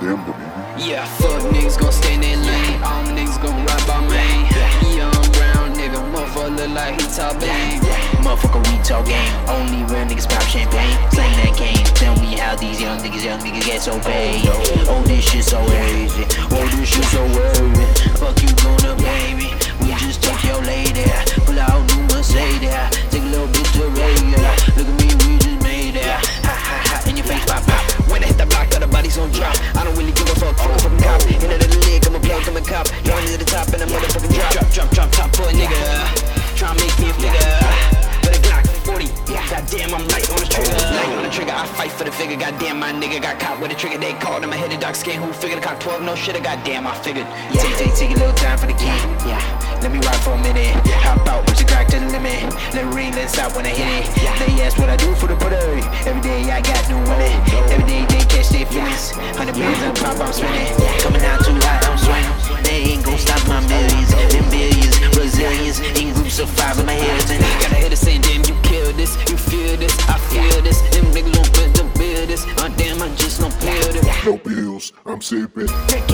Goddamn, baby. Yeah, fuck niggas gon' stay in their lane. All my niggas gon' ride by me. Young brown nigga, motherfucker look like he top bang. Motherfucker, we talk game. Only real niggas pop champagne. Slang that game. Tell me how these young niggas, young niggas get so paid. Oh, this shit so crazy. Oh, this shit so worthy. Oh, fuck you gonna top and a motherfucking drop. Drop, drop, drop, top for a nigga. Try make me a figure. But a Glock 40, goddamn, I'm light on the trigger. Light on the trigger, I fight for the figure. Goddamn, my nigga got caught with a trigger. They called him a headed dark skin. Who figured the cock 12? No shit, goddamn, I figured. Yeah. Take, take, take a little time for the key. Yeah. Let me ride for a minute. Hop out, push the crack to the limit. Let it ring, it stop when I hit it. They ask what I do for the putter. Every day I got new winning. Oh, Every day I'm sipping.